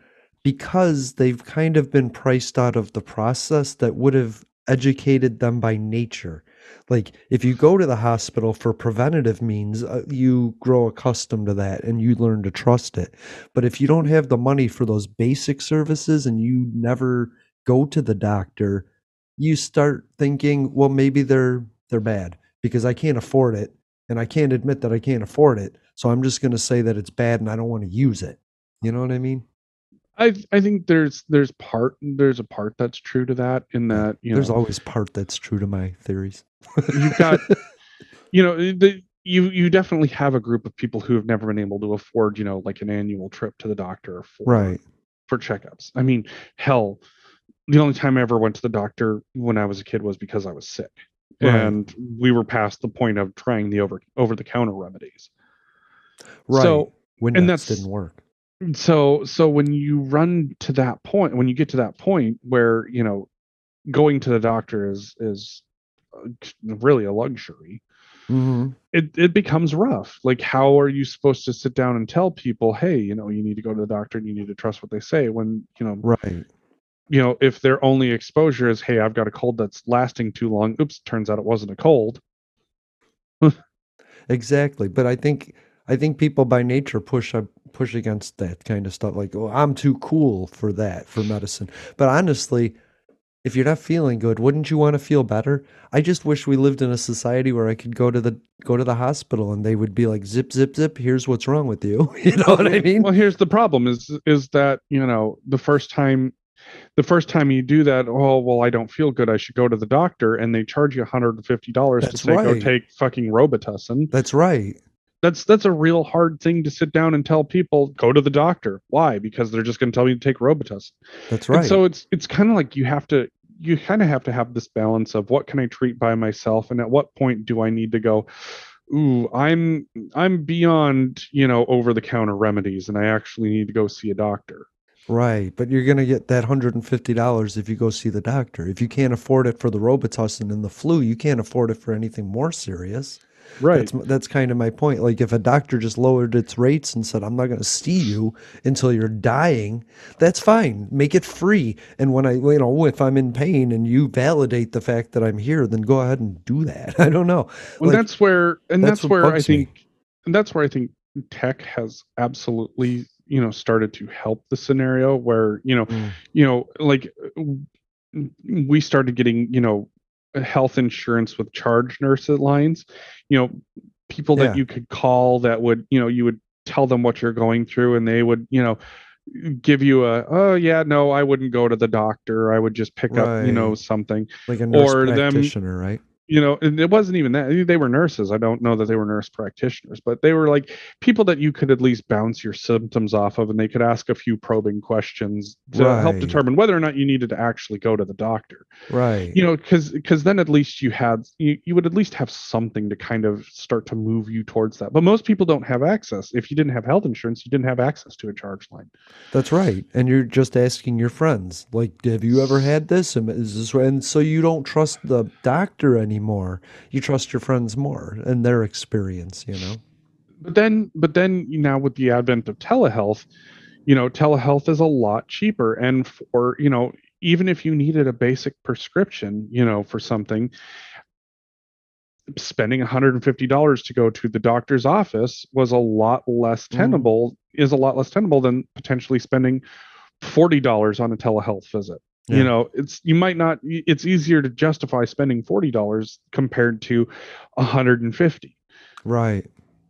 because they've kind of been priced out of the process that would have educated them by nature. Like if you go to the hospital for preventative means, uh, you grow accustomed to that and you learn to trust it. But if you don't have the money for those basic services and you never go to the doctor, you start thinking, well, maybe they're they're bad because I can't afford it and I can't admit that I can't afford it. So I'm just going to say that it's bad and I don't want to use it. You know what I mean? I I think there's there's part there's a part that's true to that in that you know There's know always part that's true to my theories. you've got you know eh, the you you definitely have a group of people who have never been able to afford you know like an annual trip to the doctor for Right. for checkups. I mean, hell, the only time I ever went to the doctor when I was a kid was because I was sick. Right. And we were past the point of trying the over over the counter remedies. Right. So when and that didn't work. so so when you run to that point when you get to that point where you know going to the doctor is is uh, really a luxury hmm it it becomes rough like how are you supposed to sit down and tell people hey you know you need to go to the doctor and you need to trust what they say when you know Right. You know if their only exposure is hey i've got a cold that's lasting too long oops turns out it wasn't a cold Exactly. But I think I think people by nature push up push against that kind of stuff. Like, oh, I'm too cool for that for medicine. But honestly, if you're not feeling good, wouldn't you want to feel better? I just wish we lived in a society where I could go to the go to the hospital and they would be like, zip, zip, zip. Here's what's wrong with you. You know what I mean? well here's the problem is is that you know the first time the first time you do that oh well i don't feel good. I should go to the doctor and they charge you $150 to That's say go take fucking robitussin. That's right. that's that's a real hard thing to sit down and tell people go to the doctor. Why? Because they're just going to tell you to take robitussin. That's And right. so it's it's kind of like you have to you kind of have to have this balance of what can I treat by myself and at what point do I need to go ooh I'm I'm beyond you know over the counter remedies and I actually need to go see a doctor Right, but you're going to get that $150 if you go see the doctor. If you can't afford it for the Robitussin and the flu, you can't afford it for anything more serious. right That's that's kind of my point. Like if a doctor just lowered its rates and said, "I'm not going to see you until you're dying," that's fine. Make it free. And when I, you know, if I'm in pain and you validate the fact that I'm here, then go ahead and do that. I don't know. well Like, that's where and that's that's, where I bugs me. think and that's where I think tech has absolutely you know started to help the scenario where you know Mm. you know like we started getting you know health insurance with charge nurse lines you know people that Yeah. you could call that would you know you would tell them what you're going through and they would you know give you a oh yeah no i wouldn't go to the doctor i would just pick up you know something like a nurse or them- practitioner, right? You know and it wasn't even that they were nurses i don't know that they were nurse practitioners but they were like people that you could at least bounce your symptoms off of and they could ask a few probing questions to help determine whether or not you needed to actually go to the doctor Right. you know because because then at least you had you, you would at least have something to kind of start to move you towards that but most people don't have access if you didn't have health insurance you didn't have access to a charge line That's right. And you're just asking your friends, like, have you ever had this? Am- Is this right? And so you don't trust the doctor anymore. You trust your friends more and their experience, you know? but then but then now with the advent of telehealth you know telehealth is a lot cheaper and for you know even if you needed a basic prescription you know for something spending $150 to go to the doctor's office was a lot less Mhm. tenable is a lot less tenable than potentially spending $40 on a telehealth visit Yeah. you know it's you might not it's easier to justify spending $40 compared to 150 Right.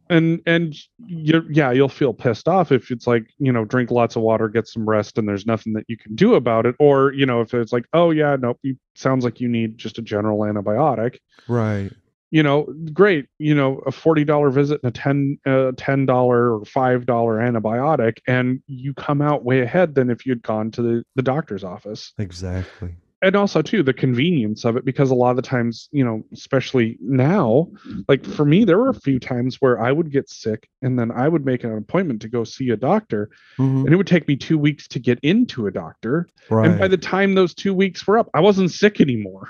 and and you yeah you'll feel pissed off if it's like you know drink lots of water get some rest and there's nothing that you can do about it or you know if it's like oh yeah nope you sounds like you need just a general antibiotic Right. You know great you know a $40 visit and a 10 uh, $10 or $5 antibiotic and you come out way ahead than if you'd gone to the, the doctor's office Exactly. and also too the convenience of it because a lot of the times you know especially now like for me there were a few times where i would get sick and then i would make an appointment to go see a doctor Mhm. and it would take me two weeks to get into a doctor Right. and by the time those two weeks were up i wasn't sick anymore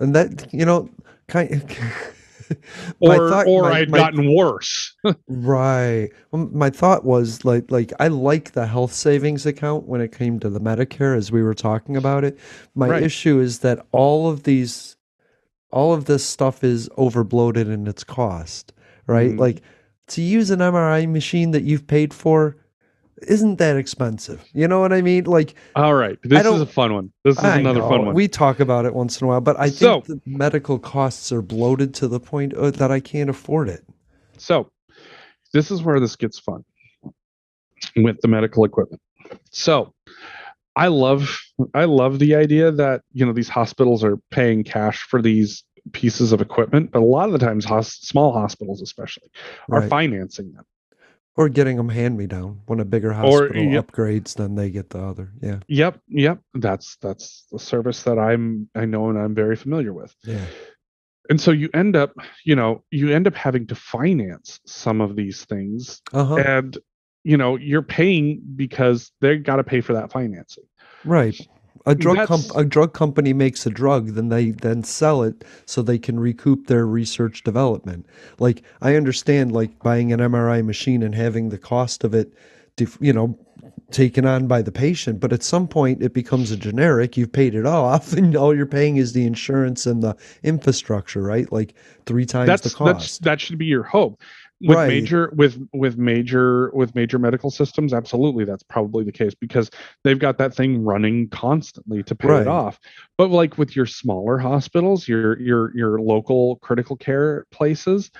and that you know kind My or thought- or my- I had my- gotten worse. Right. My thought was like like I like the health savings account when it came to the Medicare as we were talking about it. My Right. issue is that all of these all of this stuff is overbloated in its cost, right? Mhm. Like to use an MRI machine that you've paid for isn't that expensive. You know what I mean? Like All right, this is a fun one. This is I another know, fun one. We talk about it once in a while, but I So- think the medical costs are bloated to the point uh, that I can't afford it. So, this is where this gets fun with the medical equipment. So, I love I love the idea that you know these hospitals are paying cash for these pieces of equipment, but a lot of the times, hos- small hospitals especially are Right. financing them. Or getting them hand me down. When a bigger hospital yep. upgrades, then they get the other. Yeah. Yep, yep. That's that's the service that I'm I know and I'm very familiar with. Yeah. And so you end up, you know, you end up having to finance some of these things Uh huh. and you know you're paying because they got to pay for that financing Right. A drug comp- a drug company makes a drug, then they then sell it so they can recoup their research development. Like I understand, like buying an MRI machine and having the cost of it, def- you know, taken on by the patient. But at some point, it becomes a generic. You've paid it off, and all you're paying is the insurance and the infrastructure, right? Like three times that's the that's cost. that should be your hope with Right. major with with major with major medical systems absolutely that's probably the case because they've got that thing running constantly to pay Right. it off but like with your smaller hospitals your your your local critical care places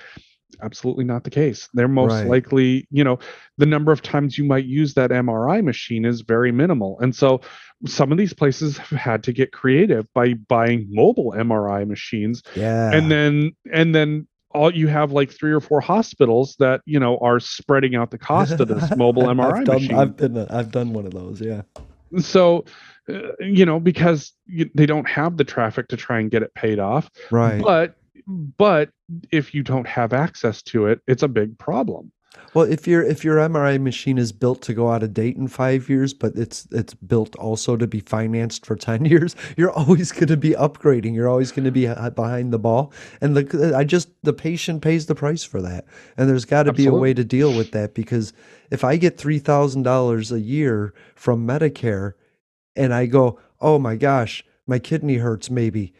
absolutely not the case they're most Right. likely you know the number of times you might use that mri machine is very minimal and so some of these places have had to get creative by buying mobile mri machines yeah. and then and then all you have like three or four hospitals that you know are spreading out the cost of this mobile MRI I've done, machine. I've been, I've done one of those. Yeah. so, uh, you know, because you, they don't have the traffic to try and get it paid off. Right. But but if you don't have access to it, it's a big problem. Well, if your if your MRI machine is built to go out of date in five years, but it's it's built also to be financed for ten years, you're always going to be upgrading. You're always going to be behind the ball, and the I just the patient pays the price for that. And there's got to be a way to deal with that because if I get three thousand dollars a year from Medicare, and I go, oh my gosh, my kidney hurts, maybe.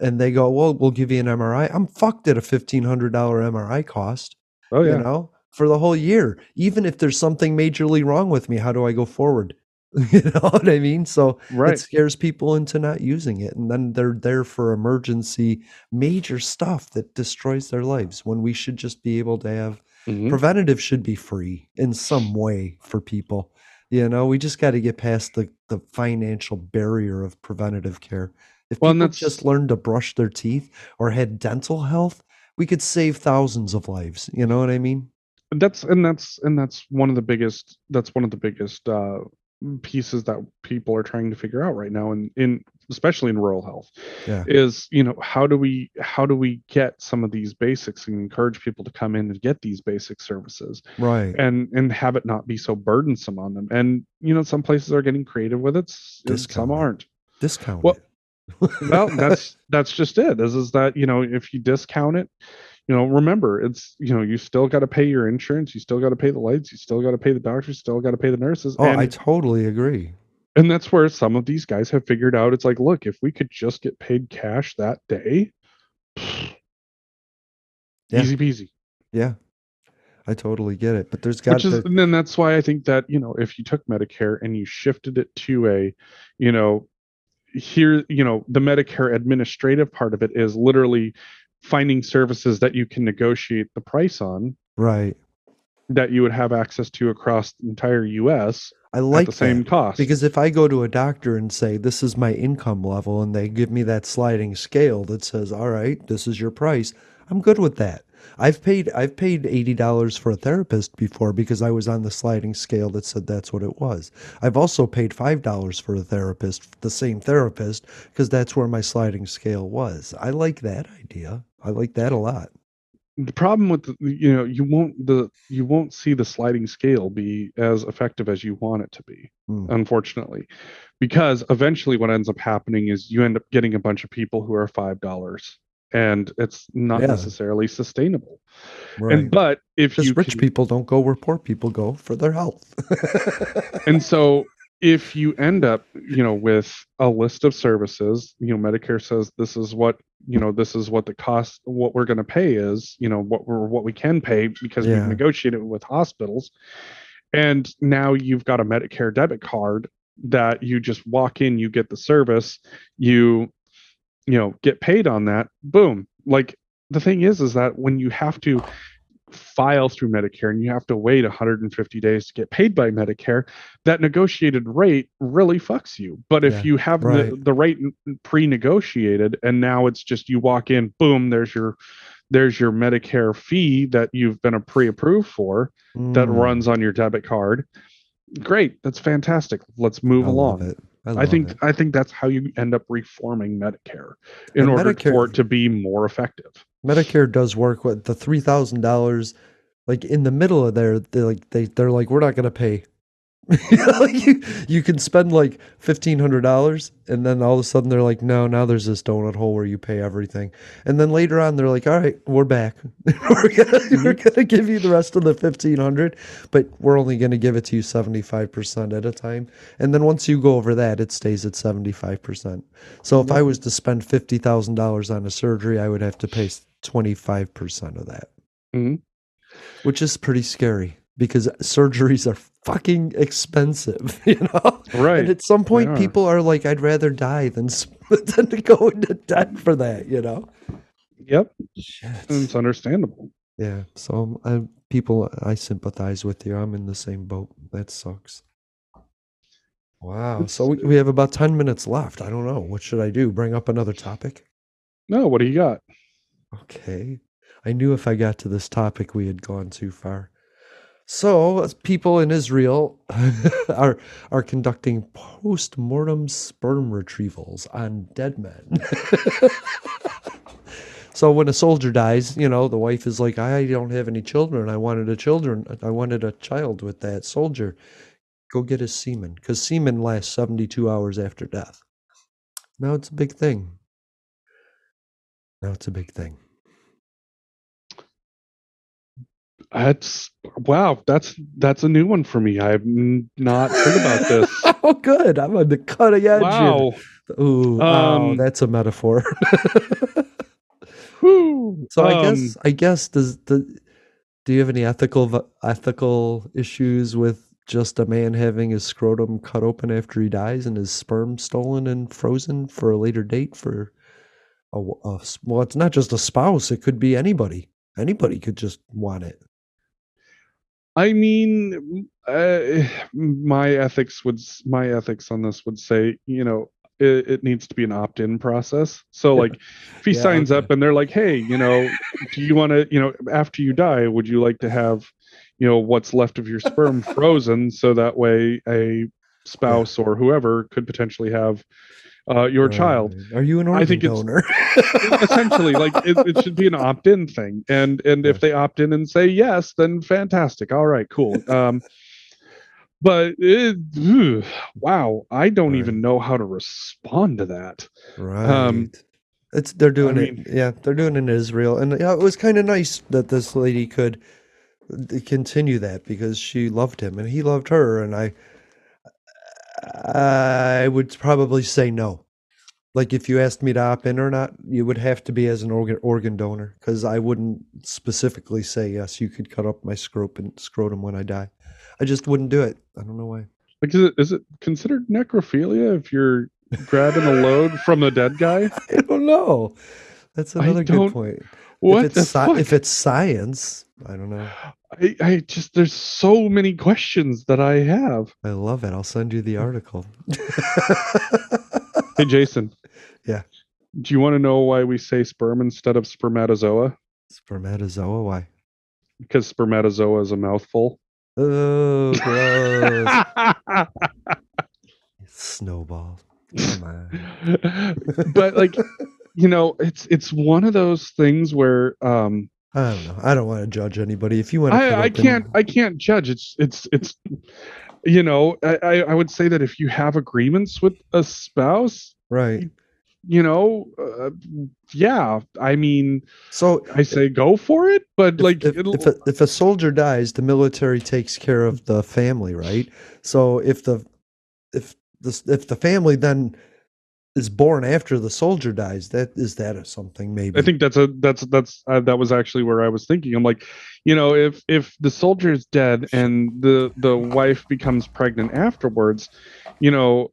And they go, well, we'll give you an MRI. I'm fucked at a fifteen hundred dollar MRI cost Oh yeah. you know, for the whole year. Even if there's something majorly wrong with me, how do I go forward? you know what I mean? So Right. it scares people into not using it. And then they're there for emergency major stuff that destroys their lives when we should just be able to have Mhm. preventative should be free in some way for people. You know, we just got to get past the, the financial barrier of preventative care. If Well, people just learned to brush their teeth or had dental health, we could save thousands of lives. You know what I mean? That's and that's and that's one of the biggest that's one of the biggest uh pieces that people are trying to figure out right now and in especially in rural health Yeah. is you know how do we how do we get some of these basics and encourage people to come in and get these basic services Right. and and have it not be so burdensome on them? And you know some places are getting creative with it some aren't. Discount Well, well that's that's just it. Is is that you know if you discount it you know remember it's you know you still got to pay your insurance you still got to pay the lights you still got to pay the doctors still got to pay the nurses Oh, and, I totally agree. and that's where some of these guys have figured out it's like look if we could just get paid cash that day Yeah. easy peasy Yeah. I totally get it. But there's got which is to and then that's why i think that you know if you took medicare and you shifted it to a you know here you know the medicare administrative part of it is literally finding services that you can negotiate the price on right. that you would have access to across the entire us I like at the same cost Because if I go to a doctor and say, this is my income level, and they give me that sliding scale that says, all right, this is your price, I'm good with that. I've paid I've paid eighty dollars for a therapist before because I was on the sliding scale that said that's what it was. I've also paid five dollars for a therapist, the same therapist, because that's where my sliding scale was. I like that idea. I like that a lot. the problem with the, you know you won't the you won't see the sliding scale be as effective as you want it to be Hmm. unfortunately because eventually what ends up happening is you end up getting a bunch of people who are five dollars and it's not Yeah. necessarily sustainable. Right. And but if rich can- people don't go where poor people go for their health. and so if you end up you know with a list of services you know medicare says this is what you know this is what the cost what we're going to pay is you know what we're what we can pay because Yeah. we've negotiated with hospitals and now you've got a medicare debit card that you just walk in you get the service you you know get paid on that boom like the thing is is that when you have to file through medicare and you have to wait 150 days to get paid by medicare that negotiated rate really fucks you but if Yeah, you have the, right. the rate pre-negotiated and now it's just you walk in boom there's your there's your medicare fee that you've been a pre-approved for that Mm, runs on your debit card great that's fantastic let's move I along. I love think it. i think that's how you end up reforming medicare in And order Medicare- for it to be more effective Medicare does work with the three thousand dollars, like in the middle of there. They like they they're like we're not gonna pay. You you, can spend like fifteen hundred dollars, and then all of a sudden they're like, no, now there's this donut hole where you pay everything, and then later on they're like, all right, we're back. we're gonna we're gonna give you the rest of the fifteen hundred, but we're only gonna give it to you seventy five percent at a time, and then once you go over that, it stays at seventy five percent. So if I was to spend fifty thousand dollars on a surgery, I would have to pay twenty five percent of that, Mhm. which is pretty scary because surgeries are fucking expensive, you know. right And at some point, are. people are like, "I'd rather die than than to go into debt for that," you know. yep Shit. it's understandable Yeah. So um, I, people, I sympathize with you. I'm in the same boat. That sucks. Wow. So we, we have about ten minutes left. I don't know. What should I do? Bring up another topic? no what do you got Okay. I knew if I got to this topic, we had gone too far. So, people in Israel are are conducting post-mortem sperm retrievals on dead men. so, when a soldier dies, you know, the wife is like, "I don't have any children. I wanted a children. I wanted a child with that soldier. Go get his semen, because semen lasts seventy-two hours after death. Now it's a big thing. Now it's a big thing." That's wow. That's that's a new one for me. I've not heard about this. oh, good. I'm on the cutting edge. wow. Ooh, oh, Um, that's a metaphor. Whew. so I Um, guess I guess does the do you have any ethical ethical issues with just a man having his scrotum cut open after he dies and his sperm stolen and frozen for a later date for a, a well, it's not just a spouse. It could be anybody. Anybody could just want it. I mean, uh, my ethics would my ethics on this would say, you know, it, it needs to be an opt-in process. So, like, if he Yeah, signs up and they're like, "Hey, you know, do you want to, you know, after you die, would you like to have, you know, what's left of your sperm frozen so that way a spouse or whoever could potentially have uh, your child?" Are you an owner? I organ think it's- essentially like it, it should be an opt-in thing and and if they opt in and say yes then fantastic all right cool um but it, wow i don't Right. even know how to respond to that Right. Um, it's they're doing mean- it. Yeah, they're doing it in Israel, and yeah, it was kind of nice that this lady could uh, continue that because she loved him and he loved her, and I, I would probably say no. Like if you asked me to opt in or not, you would have to be as an organ organ donor because I wouldn't specifically say yes. You could cut up my scrotum scrotum when I die. I just wouldn't do it. I don't know why. like is it is it considered necrophilia if you're grabbing a load from a dead guy I don't know. That's another good point. What if it's fuck? if it's science, I don't know. I, I just there's so many questions that i have I love it. I'll send you the mm. article. hey jason Yeah. do you want to know why we say sperm instead of spermatozoa Spermatozoa, why? because spermatozoa is a mouthful Oh, gross. Snowball. But like you know it's it's one of those things where um I don't know. I don't want to judge anybody. If you want to, i i can't i can't judge it's it's it's you know I, I would say that if you have agreements with a spouse right. you know, uh, yeah, I mean, So I say go for it, but if, like, if, if, a, if a soldier dies, the military takes care of the family, right? So if the if the if the family then is born after the soldier dies, that is that a something maybe? I think that's a that's that's uh, that was actually where I was thinking. I'm like, you know, if if the soldier is dead and the the wife becomes pregnant afterwards, you know,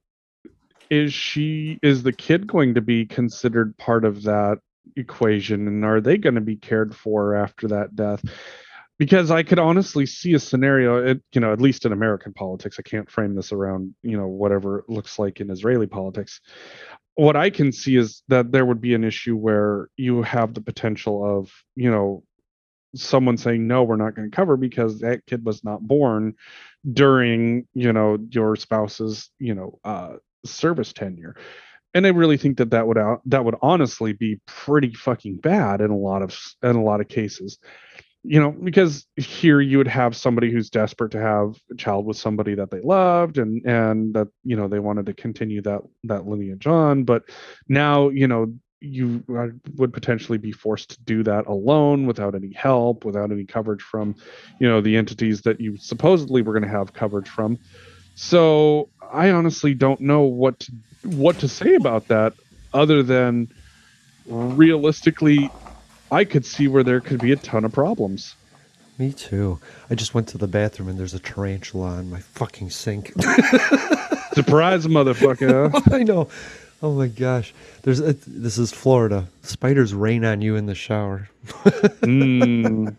is she is the kid going to be considered part of that equation, and are they going to be cared for after that death? Because I could honestly see a scenario, it, you know, at least in American politics, I can't frame this around, you know, whatever it looks like in Israeli politics what I can see is that there would be an issue where you have the potential of, you know, someone saying, no, we're not going to cover because that kid was not born during, you know, your spouse's, you know, uh, service tenure. And I really think that that would out, that would honestly be pretty fucking bad in a lot of in a lot of cases you know because here you would have somebody who's desperate to have a child with somebody that they loved and and that you know they wanted to continue that that lineage on. But now you know you would potentially be forced to do that alone without any help without any coverage from you know the entities that you supposedly were going to have coverage from. So i honestly don't know what to, what to say about that other than realistically i could see where there could be a ton of problems Me too. I just went to the bathroom and there's a tarantula on my fucking sink. surprise motherfucker I know. Oh my gosh. There's a, this is Florida. Spiders rain on you in the shower. Mm.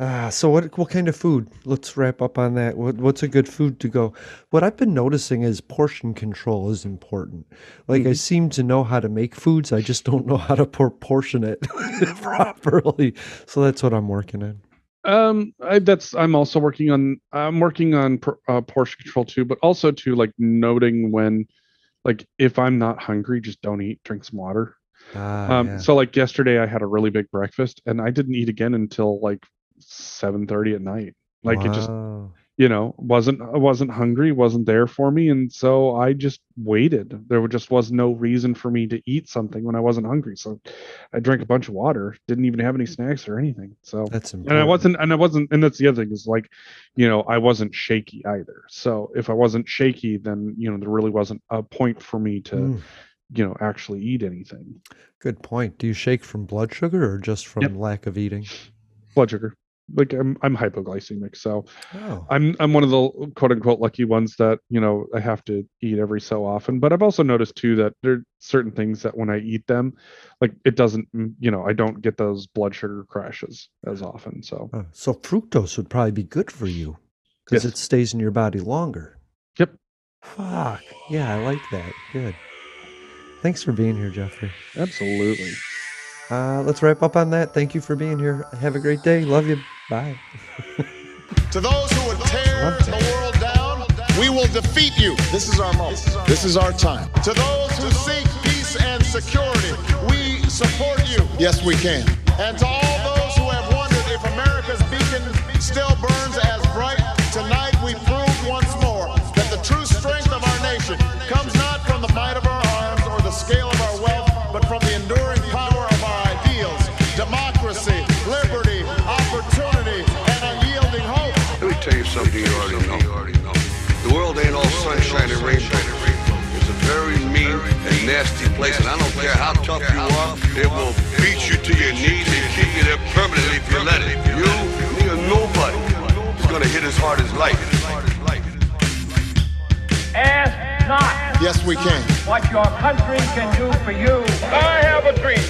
Ah, so what what kind of food? Let's wrap up on that. What what's a good food to go? What I've been noticing is portion control is important. Like I seem to know how to make foods, I just don't know how to proportion it properly. So that's what I'm working on. Um, I, that's I'm also working on. I'm working on por- uh, portion control too, but also to like noting when, like, if I'm not hungry, just don't eat. Drink some water. Ah, Um, yeah. so like yesterday, I had a really big breakfast, and I didn't eat again until like seven thirty at night. Like it just, you know, wasn't wasn't hungry, wasn't there for me, and so I just waited. There just was no reason for me to eat something when I wasn't hungry. So I drank a bunch of water. Didn't even have any snacks or anything. So That's and important. I wasn't, and I wasn't, and that's the other thing is like, you know, I wasn't shaky either. So if I wasn't shaky, then you know there really wasn't a point for me to, Mm, you know, actually eat anything. good point. Do you shake from blood sugar or just from Yep. lack of eating? Blood sugar, like I'm, I'm hypoglycemic, so Oh. I'm, I'm one of the quote unquote lucky ones that you know I have to eat every so often. But I've also noticed too that there are certain things that when I eat them, like it doesn't, mm, you know, I don't get those blood sugar crashes as often. So Oh, so fructose would probably be good for you because Yes. it stays in your body longer. Yep. Fuck. Yeah, I like that. Good. Thanks for being here, Jeffrey. absolutely. Uh, let's wrap up on that. Thank you for being here. Have a great day. Love you. Bye. To those who would tear the world down, we will defeat you. This is our moment. This is our time. To those who seek peace and security, we support you. Yes, we can. And to all those who have wondered if America's beacon still burns nasty place, and I don't care how tough you are, it will beat you to your knees and keep you there permanently if you let it. You, me, or nobody is gonna hit as hard as life. Ask not Yes, we can. what your country can do for you. I have a dream.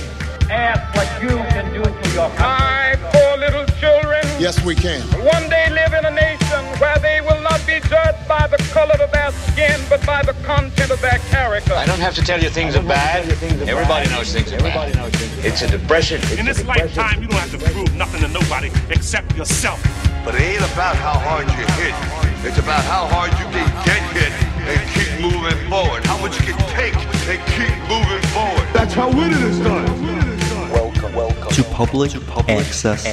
Ask what you can do for your country. I, poor little children, Yes, we can. one day live in a nation where they will not be judged by the color of their skin, but by the content of their character. I don't have to tell you things are bad. Everybody knows things are bad. It's a depression. In this lifetime, you don't have to prove nothing to nobody except yourself. But it ain't about how hard you hit. It's about how hard you can get hit and keep moving forward. How much you can take and keep moving forward. That's how winning is done. Welcome, welcome. to public, to public access,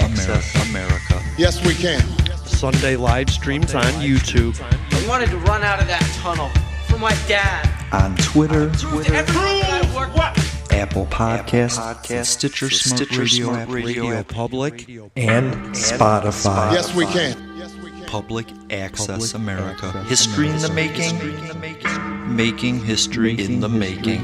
America. Yes, we can. Sunday live streams on YouTube. I wanted to run out of that tunnel for my dad. on Twitter, what? Apple Podcasts, Stitcher, Smart Radio, Radio Public, and Spotify. Yes, we can. Public Access America. History in the making. Making history in the making.